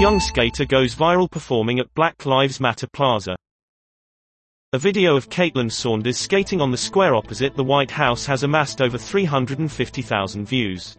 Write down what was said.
Young skater goes viral performing at Black Lives Matter Plaza. A video of Caitlin Saunders skating on the square opposite the White House has amassed over 350,000 views.